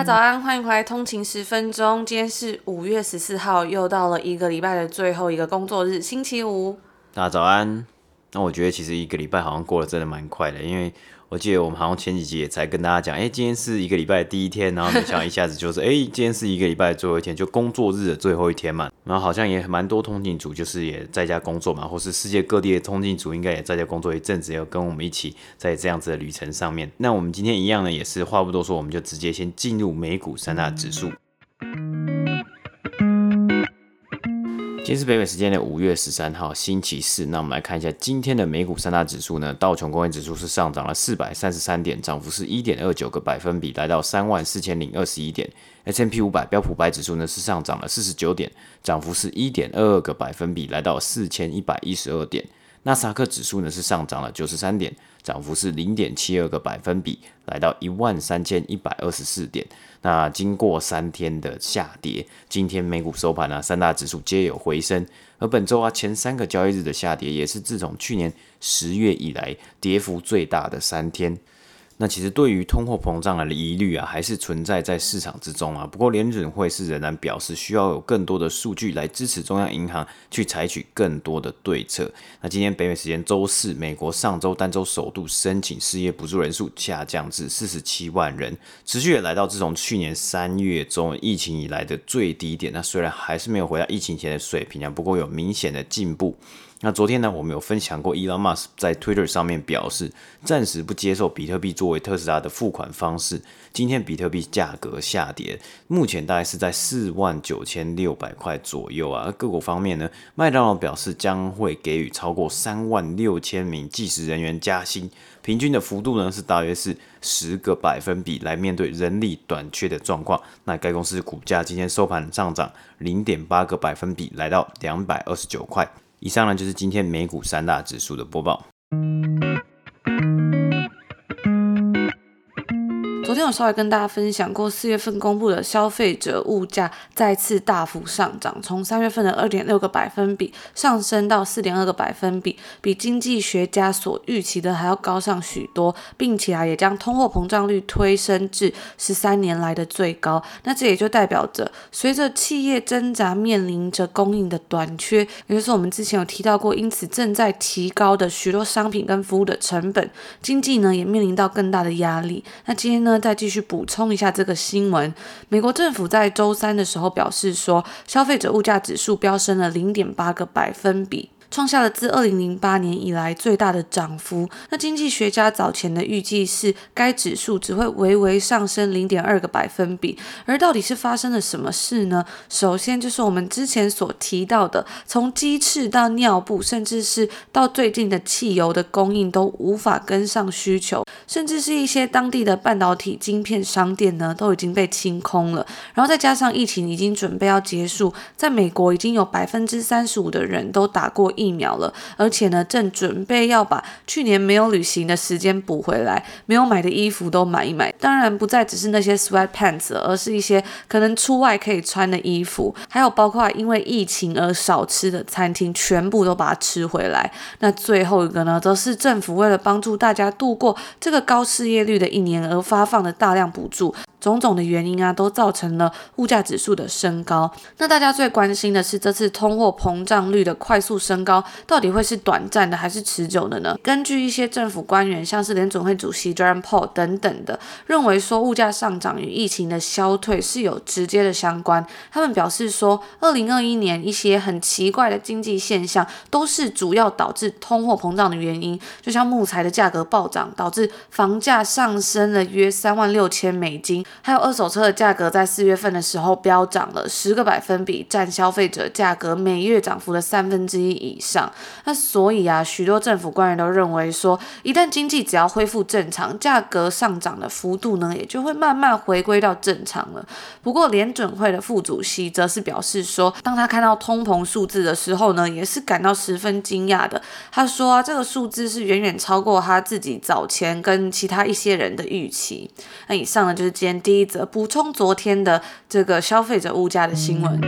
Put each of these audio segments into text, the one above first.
家早安，欢迎回来通勤十分钟。今天是五月十四号，又到了一个礼拜的最后一个工作日，星期五。大家早安。那我觉得其实一个礼拜好像过得真的蛮快的，因为我记得我们好像前几集也才跟大家讲，哎，今天是一个礼拜的第一天，然后没想一下子就是，哎，今天是一个礼拜的最后一天，就工作日的最后一天嘛。然后好像也蛮多通勤族就是也在家工作嘛，或是世界各地的通勤族应该也在家工作一阵子，要跟我们一起在这样子的旅程上面。那我们今天一样呢，也是话不多说，我们就直接先进入美股三大指数。今天是北美时间的五月十三号，星期四。那我们来看一下今天的美股三大指数呢。道琼工业指数是上涨了四百三十三点，涨幅是一点二九个百分比，来到三万四千零二十一点。S&P 五百标普白指数呢是上涨了四十九点，涨幅是一点二二个百分比，来到四千一百一十二点。纳斯达克指数呢是上涨了九十三点，涨幅是零点七二个百分比，来到一万三千一百二十四点。那经过三天的下跌，今天美股收盘呢，三大指数皆有回升。而本周啊，前三个交易日的下跌，也是自从去年十月以来跌幅最大的三天。那其实对于通货膨胀的疑虑啊，还是存在在市场之中啊。不过联准会是仍然表示需要有更多的数据来支持中央银行去采取更多的对策。那今天北美时间周四，美国上周单周首度申请失业补助人数下降至四十七万人，持续也来到自从去年三月中疫情以来的最低点。那虽然还是没有回到疫情前的水平啊，不过有明显的进步。那昨天呢，我们有分享过，Elon Musk 在 Twitter 上面表示，暂时不接受比特币作为特斯拉的付款方式。今天比特币价格下跌，目前大概是在四万九千六百块左右啊。各国方面呢，麦当劳表示将会给予超过三万六千名计时人员加薪，平均的幅度呢是大约是十个百分比，来面对人力短缺的状况。那该公司股价今天收盘上涨零点八个百分比，来到两百二十九块。以上呢，就是今天美股三大指数的播报。昨天我稍微跟大家分享过，四月份公布的消费者物价再次大幅上涨，从三月份的二点六个百分比上升到四点二个百分比，比经济学家所预期的还要高上许多，并且啊，也将通货膨胀率推升至十三年来的最高。那这也就代表着，随着企业挣扎面临着供应的短缺，也就是我们之前有提到过，因此正在提高的许多商品跟服务的成本，经济呢也面临到更大的压力。那今天呢，再继续补充一下这个新闻，美国政府在周三的时候表示说，消费者物价指数飙升了零点八个百分比。创下了自二零零八年以来最大的涨幅。那经济学家早前的预计是，该指数只会微微上升零点二个百分比。而到底是发生了什么事呢？首先就是我们之前所提到的，从鸡翅到尿布，甚至是到最近的汽油的供应都无法跟上需求，甚至是一些当地的半导体晶片商店呢都已经被清空了。然后再加上疫情已经准备要结束，在美国已经有百分之三十五的人都打过疫苗了，而且呢，正准备要把去年没有旅行的时间补回来，没有买的衣服都买一买。当然，不再只是那些 sweatpants，而是一些可能出外可以穿的衣服，还有包括因为疫情而少吃的餐厅，全部都把它吃回来。那最后一个呢，则是政府为了帮助大家度过这个高失业率的一年而发放的大量补助。种种的原因啊，都造成了物价指数的升高。那大家最关心的是，这次通货膨胀率的快速升高，到底会是短暂的还是持久的呢？根据一些政府官员，像是联总会主席 Jerome Powell 等等的，认为说物价上涨与疫情的消退是有直接的相关。他们表示说，二零二一年一些很奇怪的经济现象，都是主要导致通货膨胀的原因。就像木材的价格暴涨，导致房价上升了约三万六千美金。还有二手车的价格在四月份的时候飙涨了十个百分比，占消费者价格每月涨幅的三分之一以上。那所以啊，许多政府官员都认为说，一旦经济只要恢复正常，价格上涨的幅度呢，也就会慢慢回归到正常了。不过联准会的副主席则是表示说，当他看到通膨数字的时候呢，也是感到十分惊讶的。他说啊，这个数字是远远超过他自己早前跟其他一些人的预期。那以上呢，就是今天第一则补充昨天的这个消费者物价的新闻。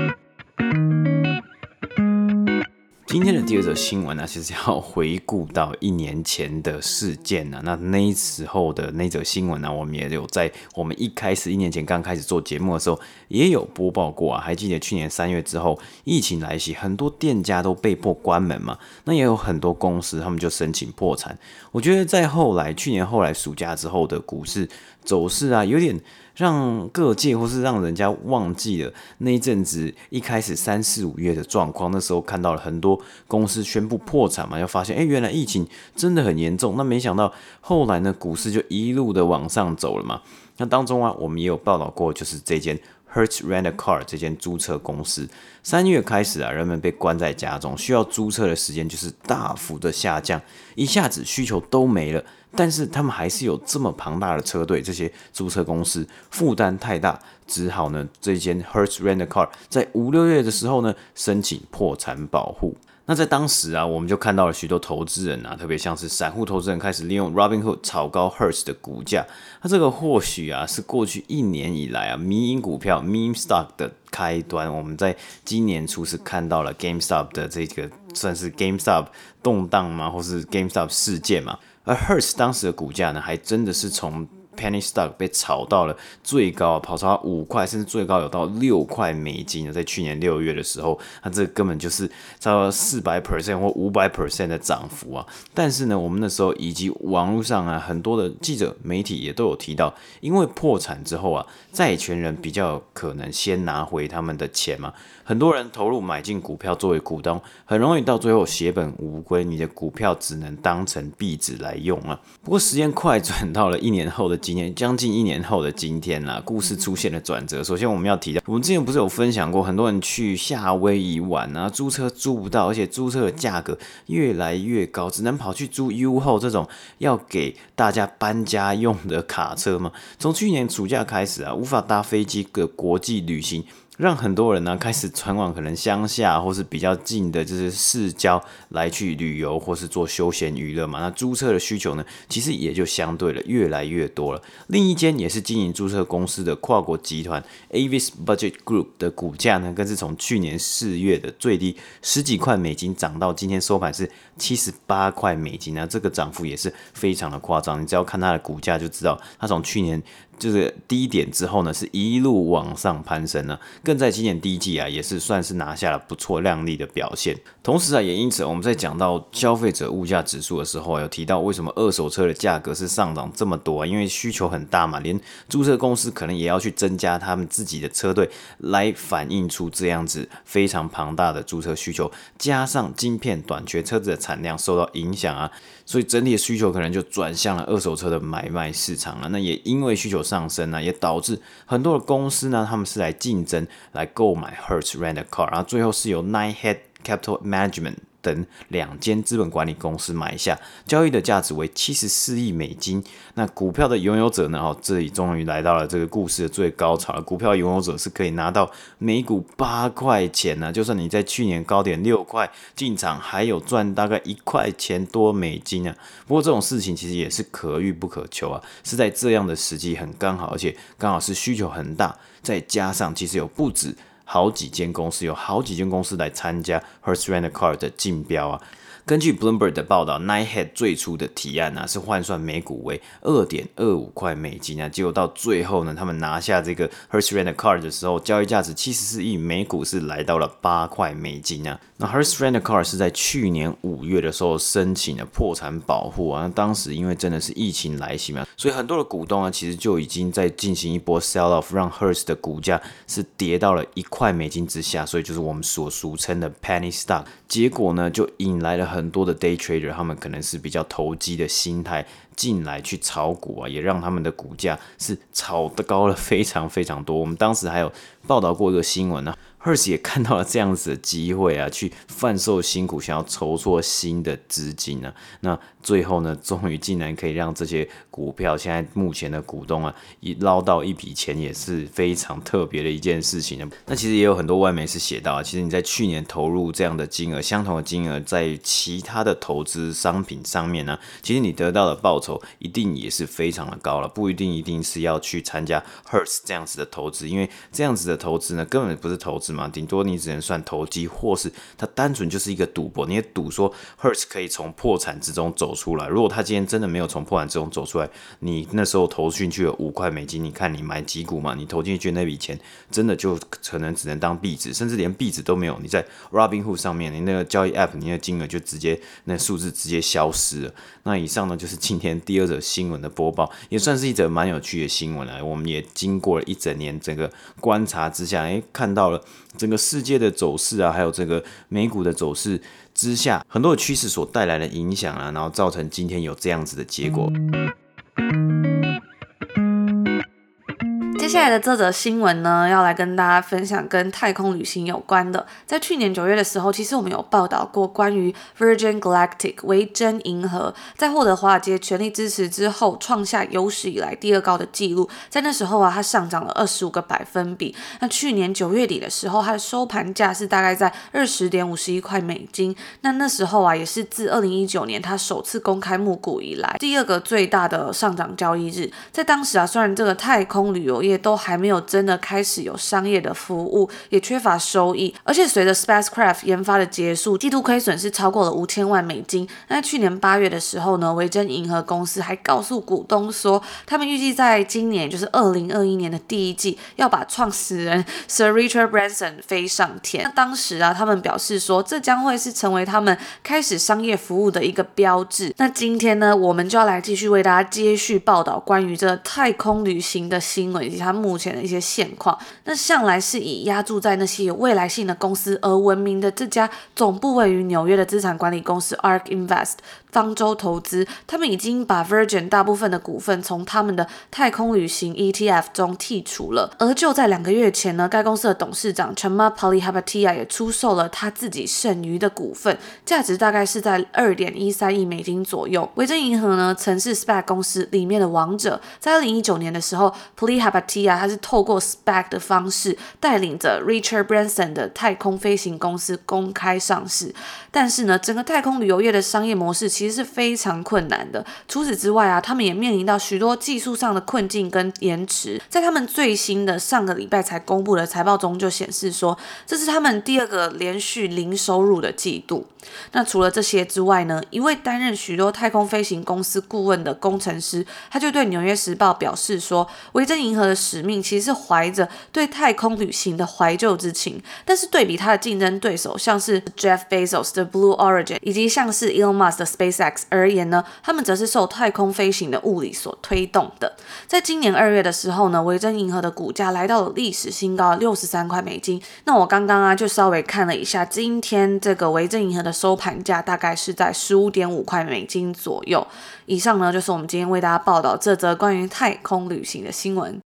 今天的第二则新闻呢，其实要回顾到一年前的事件呢。那那时候的那则新闻呢，我们也有在我们一开始一年前刚开始做节目的时候，也有播报过啊。还记得去年三月之后，疫情来袭，很多店家都被迫关门嘛。那也有很多公司他们就申请破产。我觉得在后来，去年后来暑假之后的股市走势啊，有点。让各界或是让人家忘记了那一阵子一开始三四五月的状况，那时候看到了很多公司宣布破产嘛，又发现哎，原来疫情真的很严重。那没想到后来呢，股市就一路的往上走了嘛。那当中啊，我们也有报道过，就是这间 Hertz Rent a Car 这间租车公司，三月开始啊，人们被关在家中，需要租车的时间就是大幅的下降，一下子需求都没了。但是他们还是有这么庞大的车队，这些租车公司负担太大，只好呢，这间 Hertz Rent a Car 在五六月的时候呢，申请破产保护。那在当时啊，我们就看到了许多投资人啊，特别像是散户投资人开始利用 Robinhood 炒高 Hertz 的股价。那这个或许啊，是过去一年以来啊，迷因股票 Meme Stock 的开端。我们在今年初是看到了 GameStop 的这个算是 GameStop 动荡吗，或是 GameStop 事件嘛？而 Hertz 当时的股价呢，还真的是从 Penny Stock 被炒到了最高，跑超五块，甚至最高有到六块美金。在去年六月的时候，它这根本就是超四百 percent 或五百 percent 的涨幅啊！但是呢，我们那时候以及网络上啊，很多的记者媒体也都有提到，因为破产之后啊，债权人比较可能先拿回他们的钱嘛。很多人投入买进股票作为股东，很容易到最后血本无归，你的股票只能当成壁纸来用了。不过时间快转到了一年后的今年，将近一年后的今天啦，故事出现了转折。首先我们要提到，我们之前不是有分享过，很多人去夏威夷玩啊，租车租不到，而且租车的价格越来越高，只能跑去租 U 号这种要给大家搬家用的卡车吗。从去年暑假开始啊，无法搭飞机的国际旅行。让很多人呢开始前往可能乡下或是比较近的，就是市郊来去旅游或是做休闲娱乐嘛。那租车的需求呢，其实也就相对了越来越多了。另一间也是经营租车公司的跨国集团 Avis Budget Group 的股价呢，更是从去年四月的最低十几块美金涨到今天收盘是七十八块美金啊，这个涨幅也是非常的夸张。你只要看它的股价就知道，它从去年。就是低点之后呢，是一路往上攀升呢，更在今年第一季啊，也是算是拿下了不错亮丽的表现。同时啊，也因此我们在讲到消费者物价指数的时候，有提到为什么二手车的价格是上涨这么多啊？因为需求很大嘛，连租车公司可能也要去增加他们自己的车队，来反映出这样子非常庞大的租车需求，加上晶片短缺，车子的产量受到影响啊。所以整体的需求可能就转向了二手车的买卖市场了。那也因为需求上升呢，也导致很多的公司呢，他们是来竞争来购买 Hertz Rent a Car，然后最后是由 Ninehead Capital Management。等两间资本管理公司买下，交易的价值为七十四亿美金。那股票的拥有者呢？哦，这里终于来到了这个故事的最高潮。股票拥有者是可以拿到每股八块钱呢，就算你在去年高点六块进场，还有赚大概一块钱多美金啊。不过这种事情其实也是可遇不可求啊，是在这样的时机很刚好，而且刚好是需求很大，再加上其实有不止。好几间公司，有好几间公司来参加 Hertz Rent a Car 的竞标啊。根据 Bloomberg 的报道，Nighthead 最初的提案呢、啊、是换算每股为二点二五块美金啊，结果到最后呢，他们拿下这个 Hertz Rent a Card 的时候，交易价值七十四亿，每股是来到了八块美金啊。那 Hertz Rent a Card 是在去年五月的时候申请了破产保护啊，那当时因为真的是疫情来袭嘛，所以很多的股东啊，其实就已经在进行一波 sell off，让 Hertz 的股价是跌到了一块美金之下，所以就是我们所俗称的 penny stock。结果呢，就引来了。很多的 day trader，他们可能是比较投机的心态进来去炒股啊，也让他们的股价是炒得高了非常非常多。我们当时还有报道过一个新闻呢、啊。Hers 也看到了这样子的机会啊，去贩售新股，想要筹措新的资金呢、啊。那最后呢，终于竟然可以让这些股票现在目前的股东啊，一捞到一笔钱，也是非常特别的一件事情呢。那其实也有很多外媒是写到啊，其实你在去年投入这样的金额，相同的金额，在其他的投资商品上面呢，其实你得到的报酬一定也是非常的高了，不一定一定是要去参加 Hertz 这样子的投资，因为这样子的投资呢，根本不是投资。嘛，顶多你只能算投机，或是它单纯就是一个赌博。你也赌说 Hertz 可以从破产之中走出来。如果他今天真的没有从破产之中走出来，你那时候投进去了五块美金，你看你买几股嘛？你投进去那笔钱真的就可能只能当壁纸，甚至连壁纸都没有。你在 Robinhood 上面，你那个交易 App，你的金额就直接那数字直接消失了。那以上呢，就是今天第二则新闻的播报，也算是一则蛮有趣的新闻了。我们也经过了一整年整个观察之下，诶，看到了。整个世界的走势啊，还有这个美股的走势之下，很多的趋势所带来的影响啊，然后造成今天有这样子的结果。下来的这则新闻呢，要来跟大家分享跟太空旅行有关的。在去年九月的时候，其实我们有报道过关于 Virgin Galactic 维珍银河在获得华尔街全力支持之后，创下有史以来第二高的纪录。在那时候啊，它上涨了二十五个百分比。那去年九月底的时候，它的收盘价是大概在二十点五十一块美金。那那时候啊，也是自二零一九年它首次公开募股以来第二个最大的上涨交易日。在当时啊，虽然这个太空旅游业都还没有真的开始有商业的服务，也缺乏收益，而且随着 Spacecraft 研发的结束，季度亏损是超过了五千万美金。那去年八月的时候呢，维珍银河公司还告诉股东说，他们预计在今年，就是二零二一年的第一季，要把创始人 Sir Richard Branson 飞上天。那当时啊，他们表示说，这将会是成为他们开始商业服务的一个标志。那今天呢，我们就要来继续为大家接续报道关于这太空旅行的新闻以及他。目前的一些现况，那向来是以押注在那些有未来性的公司而闻名的这家总部位于纽约的资产管理公司 ARK Invest。方舟投资，他们已经把 Virgin 大部分的股份从他们的太空旅行 ETF 中剔除了。而就在两个月前呢，该公司的董事长 Chama Palihapitiya 也出售了他自己剩余的股份，价值大概是在二点一三亿美金左右。维珍银河呢，曾是 SPAC 公司里面的王者，在二零一九年的时候，Palihapitiya 啊他是透过 SPAC 的方式带领着 Richard Branson 的太空飞行公司公开上市。但是呢，整个太空旅游业的商业模式其实是非常困难的。除此之外啊，他们也面临到许多技术上的困境跟延迟。在他们最新的上个礼拜才公布的财报中就显示说，这是他们第二个连续零收入的季度。那除了这些之外呢，一位担任许多太空飞行公司顾问的工程师，他就对《纽约时报》表示说，维珍银河的使命其实是怀着对太空旅行的怀旧之情。但是对比他的竞争对手，像是 Jeff Bezos 的 Blue Origin 以及像是 Elon Musk 的 SpaceX 而言呢，他们则是受太空飞行的物理所推动的。在今年二月的时候呢，维珍银河的股价来到了历史新高，六十三块美金。那我刚刚啊就稍微看了一下，今天这个维珍银河的收盘价大概是在十五点五块美金左右。以上呢就是我们今天为大家报道这则关于太空旅行的新闻。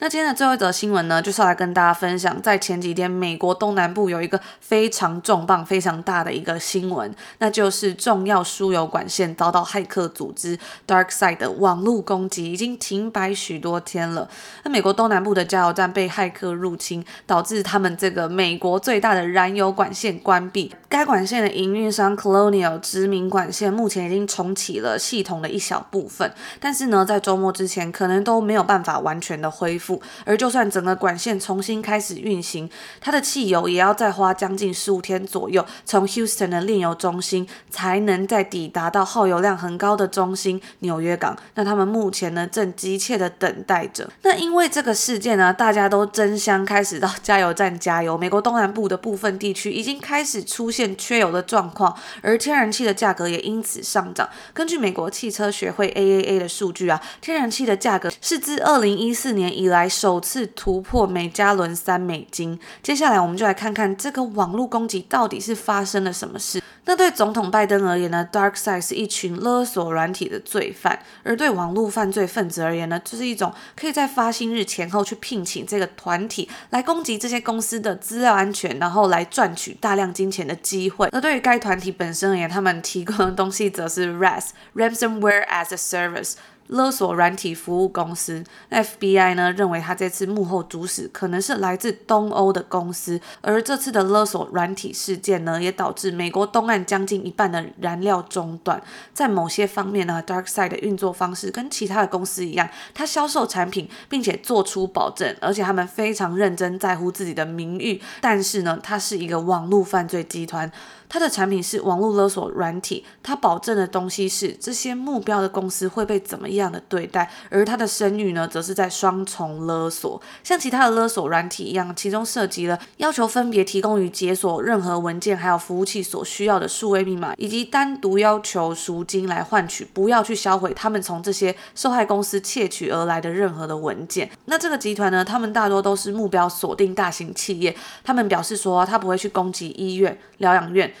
那今天的最后一则新闻呢，就是要来跟大家分享，在前几天，美国东南部有一个非常重磅、非常大的一个新闻，那就是重要输油管线遭到骇客组织 DarkSide 的网络攻击，已经停摆许多天了。那美国东南部的加油站被骇客入侵，导致他们这个美国最大的燃油管线关闭。该管线的营运商 Colonial 殖民管线目前已经重启了系统的一小部分，但是呢，在周末之前可能都没有办法完全的恢复。而就算整个管线重新开始运行，它的汽油也要再花将近十五天左右，从 Houston 的炼油中心才能再抵达到耗油量很高的中心纽约港。那他们目前呢，正急切的等待着。那因为这个事件呢，大家都争相开始到加油站加油。美国东南部的部分地区已经开始出现缺油的状况，而天然气的价格也因此上涨。根据美国汽车学会 AAA 的数据啊，天然气的价格是自二零一四年以以来首次突破每加仑三美金。接下来我们就来看看这个网络攻击到底是发生了什么事。那对总统拜登而言呢，DarkSide 是一群勒索软体的罪犯；而对网络犯罪分子而言呢，就是一种可以在发薪日前后去聘请这个团体来攻击这些公司的资料安全，然后来赚取大量金钱的机会。那对于该团体本身而言，他们提供的东西则是 RAS（Ransomware as a Service）。勒索软体服务公司，FBI 呢认为他这次幕后主使可能是来自东欧的公司，而这次的勒索软体事件呢，也导致美国东岸将近一半的燃料中断。在某些方面呢，DarkSide 的运作方式跟其他的公司一样，它销售产品并且做出保证，而且他们非常认真在乎自己的名誉。但是呢，它是一个网络犯罪集团。它的产品是网络勒索软体，它保证的东西是这些目标的公司会被怎么样的对待，而它的声誉呢，则是在双重勒索，像其他的勒索软体一样，其中涉及了要求分别提供与解锁任何文件还有服务器所需要的数位密码，以及单独要求赎金来换取不要去销毁他们从这些受害公司窃取而来的任何的文件。那这个集团呢，他们大多都是目标锁定大型企业，他们表示说，他不会去攻击医院、疗养院。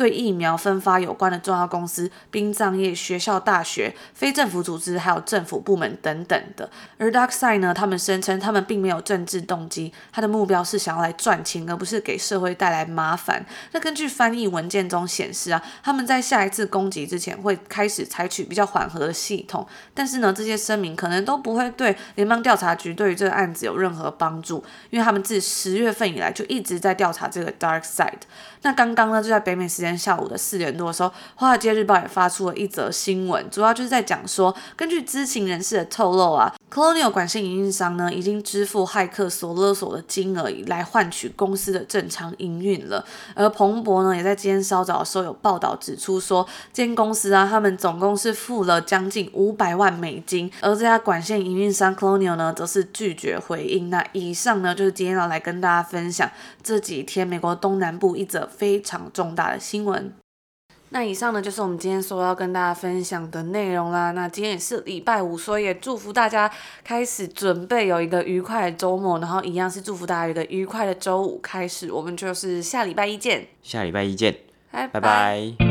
对疫苗分发有关的重要公司、殡葬业、学校、大学、非政府组织，还有政府部门等等的。而 DarkSide 呢，他们声称他们并没有政治动机，他的目标是想要来赚钱，而不是给社会带来麻烦。那根据翻译文件中显示啊，他们在下一次攻击之前会开始采取比较缓和的系统，但是呢，这些声明可能都不会对联邦调查局对于这个案子有任何帮助，因为他们自十月份以来就一直在调查这个 DarkSide。那刚刚呢，就在北美时间下午的四点多的时候，《华尔街日报》也发出了一则新闻，主要就是在讲说，根据知情人士的透露啊，Colonial 管线营运商呢已经支付骇客所勒索的金额，来换取公司的正常营运了。而彭博呢也在今天稍早的时候有报道指出说，这间公司啊，他们总共是付了将近五百万美金，而这家管线营运商 Colonial 呢则是拒绝回应。那以上呢就是今天要来跟大家分享这几天美国东南部一则。非常重大的新闻。那以上呢，就是我们今天所要跟大家分享的内容啦。那今天也是礼拜五，所以也祝福大家开始准备有一个愉快的周末，然后一样是祝福大家有一个愉快的周五开始。我们就是下礼拜一见，下礼拜一见，拜拜拜。